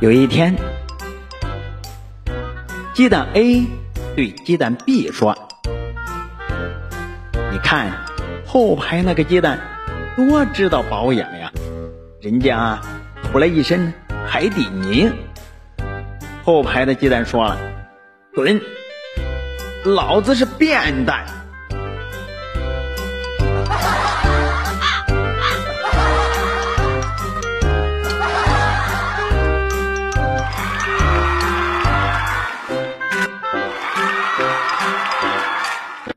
有一天鸡蛋 a 对鸡蛋 b 说你看后排那个鸡蛋多知道保养呀人家啊涂了一身海底泥。后排的鸡蛋说了滚老子是变蛋